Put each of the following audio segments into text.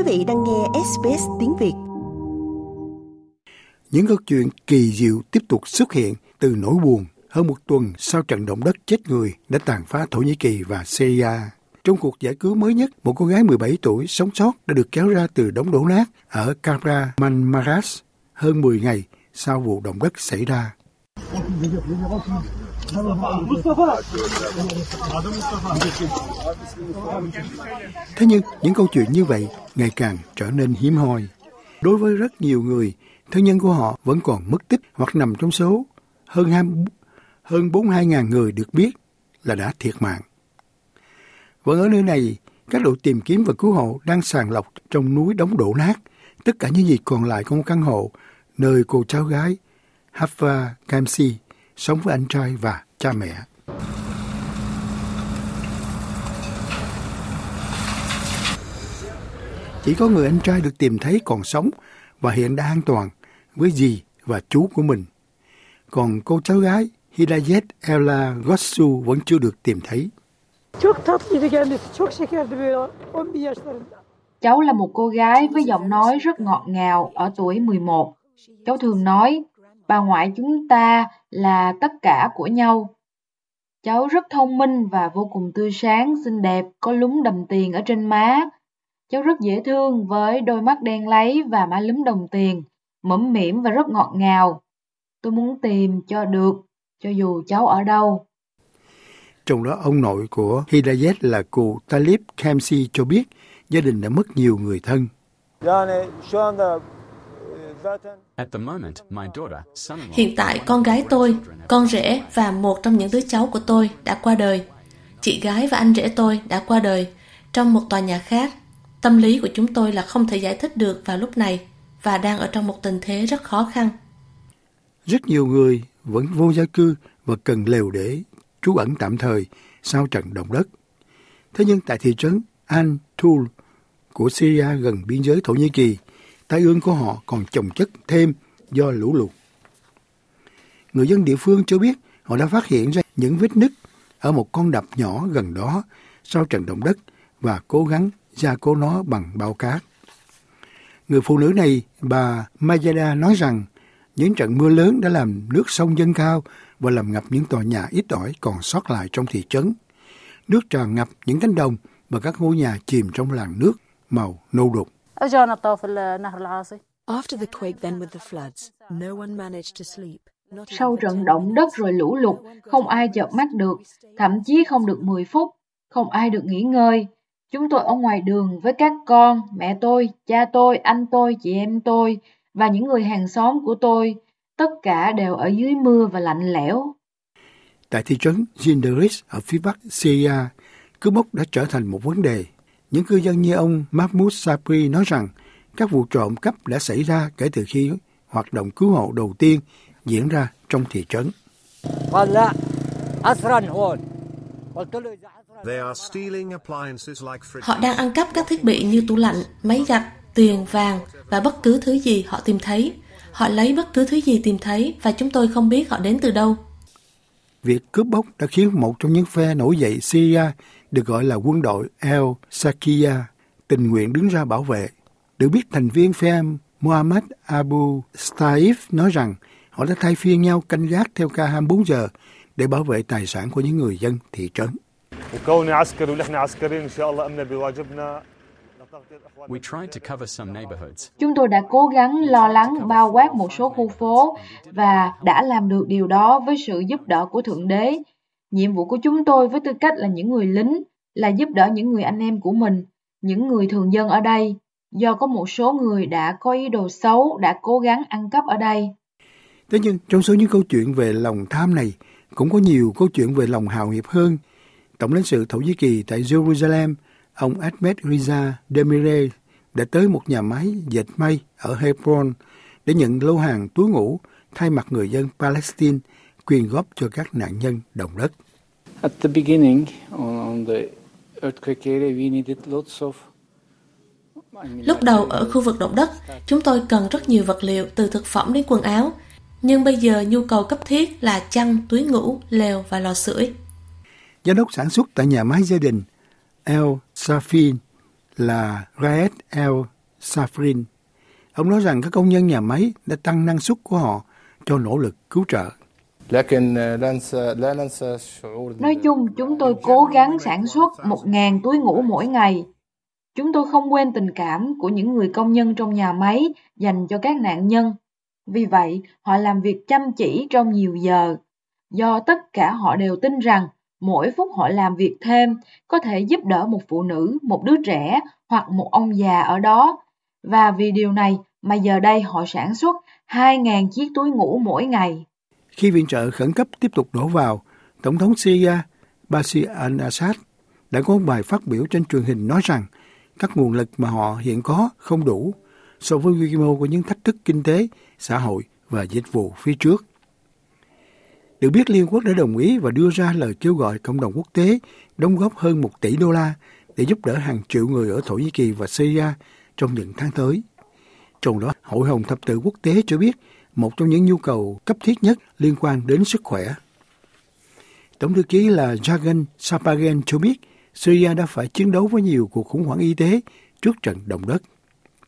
Quý vị đang nghe SBS tiếng Việt. Những câu chuyện kỳ diệu tiếp tục xuất hiện từ nỗi buồn hơn một tuần sau trận động đất chết người đã tàn phá Thổ Nhĩ Kỳ và Syria. Trong cuộc giải cứu mới nhất, một cô gái 17 tuổi sống sót đã được kéo ra từ đống đổ nát ở Kahramanmaras hơn 10 ngày sau vụ động đất xảy ra. Thế nhưng những câu chuyện như vậy ngày càng trở nên hiếm hoi. Đối với rất nhiều người, thân nhân của họ vẫn còn mất tích hoặc nằm trong số hơn 2, hơn 42.000 người được biết là đã thiệt mạng. Vẫn ở nơi này, các đội tìm kiếm và cứu hộ đang sàng lọc trong núi đống đổ nát tất cả những gì còn lại của một căn hộ nơi cô cháu gái Hafa Kamsi sống với anh trai và cha mẹ. Chỉ có người anh trai được tìm thấy còn sống và hiện đã an toàn với dì và chú của mình. Còn cô cháu gái Hidayet Ella Gossu vẫn chưa được tìm thấy. Cháu là một cô gái với giọng nói rất ngọt ngào ở tuổi 11. Cháu thường nói, bà ngoại chúng ta là tất cả của nhau. Cháu rất thông minh và vô cùng tươi sáng, xinh đẹp, có lúm đầm tiền ở trên má. Cháu rất dễ thương với đôi mắt đen lấy và má lúm đồng tiền, mẫm mỉm và rất ngọt ngào. Tôi muốn tìm cho được, cho dù cháu ở đâu. Trong đó ông nội của Hidayet là cụ Talib Kamsi cho biết gia đình đã mất nhiều người thân. Hiện tại con gái tôi, con rể và một trong những đứa cháu của tôi đã qua đời. Chị gái và anh rể tôi đã qua đời trong một tòa nhà khác. Tâm lý của chúng tôi là không thể giải thích được vào lúc này và đang ở trong một tình thế rất khó khăn. Rất nhiều người vẫn vô gia cư và cần lều để trú ẩn tạm thời sau trận động đất. Thế nhưng tại thị trấn An Tul của Syria gần biên giới Thổ Nhĩ Kỳ, tai ương của họ còn chồng chất thêm do lũ lụt. Người dân địa phương cho biết họ đã phát hiện ra những vết nứt ở một con đập nhỏ gần đó sau trận động đất và cố gắng gia cố nó bằng bao cát. Người phụ nữ này, bà Mayada nói rằng những trận mưa lớn đã làm nước sông dâng cao và làm ngập những tòa nhà ít ỏi còn sót lại trong thị trấn. Nước tràn ngập những cánh đồng và các ngôi nhà chìm trong làn nước màu nâu đục. Sau trận động đất rồi lũ lụt, không ai chợp mắt được, thậm chí không được 10 phút, không ai được nghỉ ngơi. Chúng tôi ở ngoài đường với các con, mẹ tôi, cha tôi, anh tôi, chị em tôi và những người hàng xóm của tôi. Tất cả đều ở dưới mưa và lạnh lẽo. Tại thị trấn Jinderis ở phía bắc Syria, cướp bóc đã trở thành một vấn đề. Những cư dân như ông Mahmoud Sabri nói rằng các vụ trộm cắp đã xảy ra kể từ khi hoạt động cứu hộ đầu tiên diễn ra trong thị trấn. Họ đang ăn cắp các thiết bị như tủ lạnh, máy giặt, tiền, vàng và bất cứ thứ gì họ tìm thấy. Họ lấy bất cứ thứ gì tìm thấy và chúng tôi không biết họ đến từ đâu. Việc cướp bóc đã khiến một trong những phe nổi dậy Syria được gọi là quân đội El Sakia tình nguyện đứng ra bảo vệ. Được biết thành viên phe Muhammad Abu Staif nói rằng họ đã thay phiên nhau canh gác theo ca 24 giờ để bảo vệ tài sản của những người dân thị trấn. Chúng tôi đã cố gắng lo lắng bao quát một số khu phố và đã làm được điều đó với sự giúp đỡ của Thượng Đế. Nhiệm vụ của chúng tôi với tư cách là những người lính là giúp đỡ những người anh em của mình, những người thường dân ở đây, do có một số người đã có ý đồ xấu đã cố gắng ăn cắp ở đây. Thế nhưng trong số những câu chuyện về lòng tham này cũng có nhiều câu chuyện về lòng hào hiệp hơn. Tổng lãnh sự Thổ Nhĩ Kỳ tại Jerusalem, ông Ahmed Riza Demire đã tới một nhà máy dệt may ở Hebron để nhận lô hàng túi ngủ thay mặt người dân Palestine quyên góp cho các nạn nhân động đất. At the beginning, on the earthquake area, we needed lots of Lúc đầu ở khu vực động đất, chúng tôi cần rất nhiều vật liệu từ thực phẩm đến quần áo. Nhưng bây giờ nhu cầu cấp thiết là chăn, túi ngủ, lều và lò sưởi. Giám đốc sản xuất tại nhà máy gia đình El Safin, là Raed El Safrin. Ông nói rằng các công nhân nhà máy đã tăng năng suất của họ cho nỗ lực cứu trợ. Nói chung, chúng tôi cố gắng sản xuất 1.000 túi ngủ mỗi ngày. Chúng tôi không quên tình cảm của những người công nhân trong nhà máy dành cho các nạn nhân. Vì vậy, họ làm việc chăm chỉ trong nhiều giờ. Do tất cả họ đều tin rằng mỗi phút họ làm việc thêm có thể giúp đỡ một phụ nữ, một đứa trẻ hoặc một ông già ở đó. Và vì điều này mà giờ đây họ sản xuất 2.000 chiếc túi ngủ mỗi ngày. Khi viện trợ khẩn cấp tiếp tục đổ vào, Tổng thống Syria Bashir al-Assad đã có một bài phát biểu trên truyền hình nói rằng các nguồn lực mà họ hiện có không đủ so với quy mô của những thách thức kinh tế, xã hội và dịch vụ phía trước. Được biết Liên Quốc đã đồng ý và đưa ra lời kêu gọi cộng đồng quốc tế đóng góp hơn một tỷ đô la để giúp đỡ hàng triệu người ở Thổ Nhĩ Kỳ và Syria trong những tháng tới. Trong đó, Hội Hồng Thập tự Quốc tế cho biết một trong những nhu cầu cấp thiết nhất liên quan đến sức khỏe. Tổng thư ký là Jagan Sapagen cho biết Syria đã phải chiến đấu với nhiều cuộc khủng hoảng y tế trước trận động đất.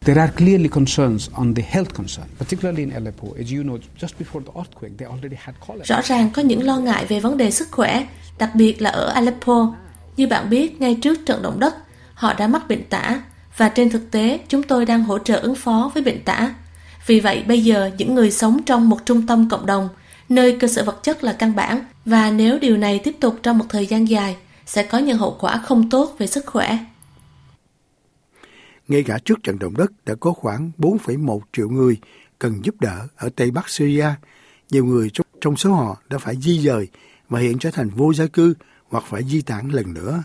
There are clearly concerns on the health concern, particularly in Aleppo. As you know, just before the earthquake, they already had cholera. Rõ ràng có những lo ngại về vấn đề sức khỏe, đặc biệt là ở Aleppo. Như bạn biết, ngay trước trận động đất, họ đã mắc bệnh tả, và trên thực tế, chúng tôi đang hỗ trợ ứng phó với bệnh tả. Vì vậy, bây giờ những người sống trong một trung tâm cộng đồng, nơi cơ sở vật chất là căn bản, và nếu điều này tiếp tục trong một thời gian dài, sẽ có những hậu quả không tốt về sức khỏe. Ngay cả trước trận động đất đã có khoảng 4,1 triệu người cần giúp đỡ ở Tây Bắc Syria. Nhiều người trong, trong số họ đã phải di dời và hiện trở thành vô gia cư hoặc phải di tản lần nữa.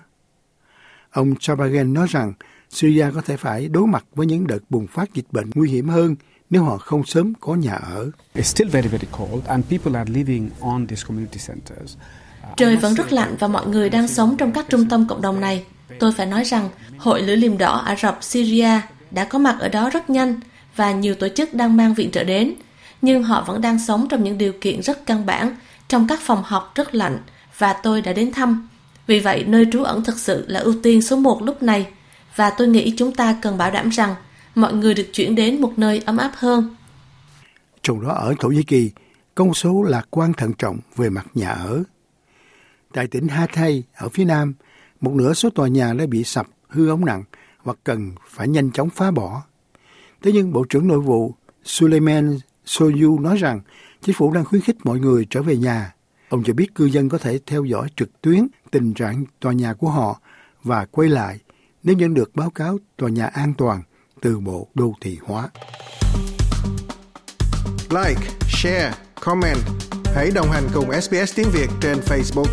Ông Chabagen nói rằng Syria có thể phải đối mặt với những đợt bùng phát dịch bệnh nguy hiểm hơn nếu họ không sớm có nhà ở. It's still very, very cold and people are living on these community centers. Trời vẫn rất lạnh và mọi người đang sống trong các trung tâm cộng đồng này. Tôi phải nói rằng Hội Lửa Liềm Đỏ Ả Rập Syria đã có mặt ở đó rất nhanh và nhiều tổ chức đang mang viện trợ đến. Nhưng họ vẫn đang sống trong những điều kiện rất căn bản, trong các phòng học rất lạnh và tôi đã đến thăm. Vì vậy, nơi trú ẩn thực sự là ưu tiên số một lúc này và tôi nghĩ chúng ta cần bảo đảm rằng mọi người được chuyển đến một nơi ấm áp hơn. Trong đó ở Thổ Nhĩ Kỳ, con số lạc quan thận trọng về mặt nhà ở. Tại tỉnh Hatay ở phía nam, một nửa số tòa nhà đã bị sập, hư ống nặng và cần phải nhanh chóng phá bỏ. Thế nhưng Bộ trưởng Nội vụ Suleiman Soyu nói rằng chính phủ đang khuyến khích mọi người trở về nhà. Ông cho biết cư dân có thể theo dõi trực tuyến tình trạng tòa nhà của họ và quay lại nếu nhận được báo cáo tòa nhà an toàn từ Bộ Đô thị hóa. Like, share, comment. Hãy đồng hành cùng SBS tiếng Việt trên Facebook.